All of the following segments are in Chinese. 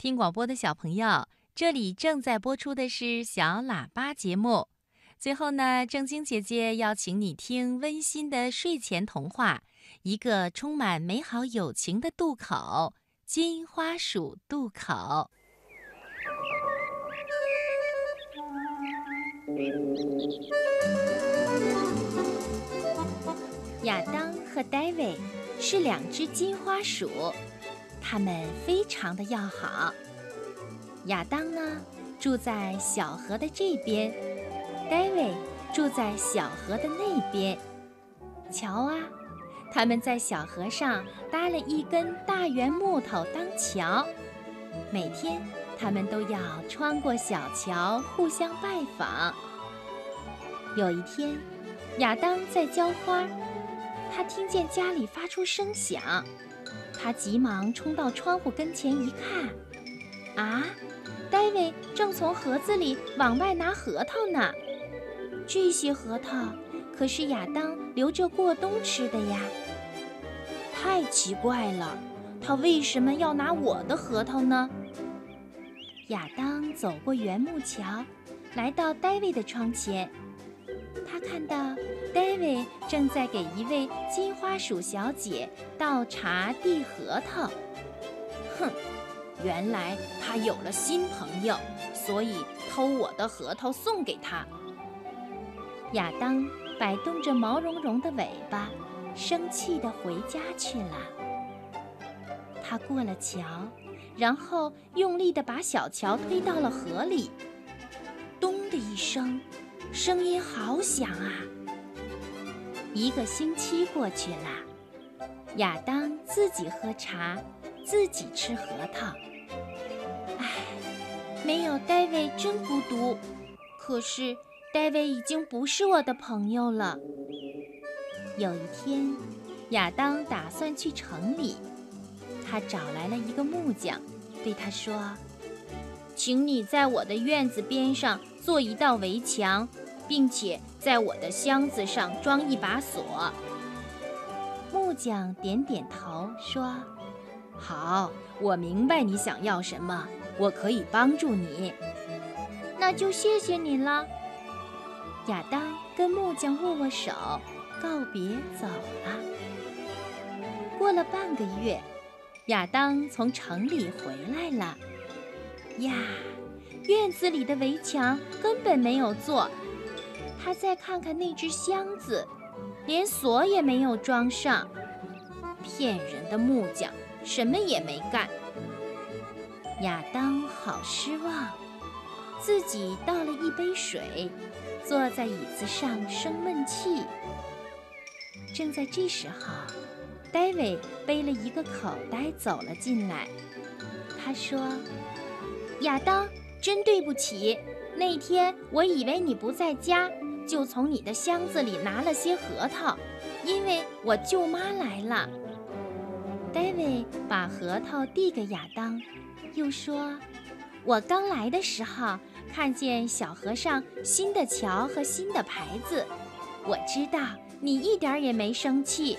听广播的小朋友，这里正在播出的是小喇叭节目。最后呢，正晶姐姐要请你听温馨的睡前童话，一个充满美好友情的渡口——金花鼠渡口。亚当和戴维是两只金花鼠。他们非常的要好。亚当呢，住在小河的这边；戴维住在小河的那边。瞧啊，他们在小河上搭了一根大圆木头当桥。每天，他们都要穿过小桥，互相拜访。有一天，亚当在浇花，他听见家里发出声响。他急忙冲到窗户跟前一看，啊，戴维正从盒子里往外拿核桃呢。这些核桃可是亚当留着过冬吃的呀。太奇怪了，他为什么要拿我的核桃呢？亚当走过圆木桥，来到戴维的窗前。他看到戴维正在给一位金花鼠小姐倒茶递核桃。哼，原来他有了新朋友，所以偷我的核桃送给他。亚当摆动着毛茸茸的尾巴，生气地回家去了。他过了桥，然后用力地把小桥推到了河里。咚的一声。声音好响啊！一个星期过去了，亚当自己喝茶，自己吃核桃。唉，没有戴维真孤独。可是戴维已经不是我的朋友了。有一天，亚当打算去城里，他找来了一个木匠，对他说：“请你在我的院子边上做一道围墙。”并且在我的箱子上装一把锁。木匠点点头说：“好，我明白你想要什么，我可以帮助你。那就谢谢你了。”亚当跟木匠握握手，告别走了。过了半个月，亚当从城里回来了。呀，院子里的围墙根本没有做。他再看看那只箱子，连锁也没有装上。骗人的木匠，什么也没干。亚当好失望，自己倒了一杯水，坐在椅子上生闷气。正在这时候，戴维背了一个口袋走了进来。他说：“亚当，真对不起，那天我以为你不在家。”就从你的箱子里拿了些核桃，因为我舅妈来了。戴维把核桃递给亚当，又说：“我刚来的时候看见小河上新的桥和新的牌子，我知道你一点也没生气。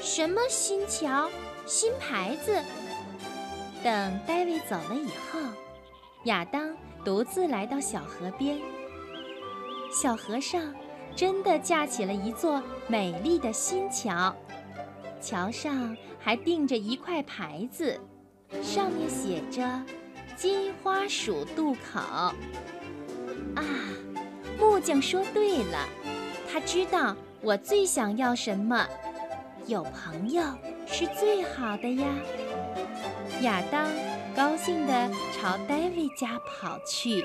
什么新桥、新牌子？”等戴维走了以后，亚当独自来到小河边。小河上真的架起了一座美丽的新桥，桥上还钉着一块牌子，上面写着“金花鼠渡口”。啊，木匠说对了，他知道我最想要什么，有朋友是最好的呀。亚当高兴地朝戴维家跑去。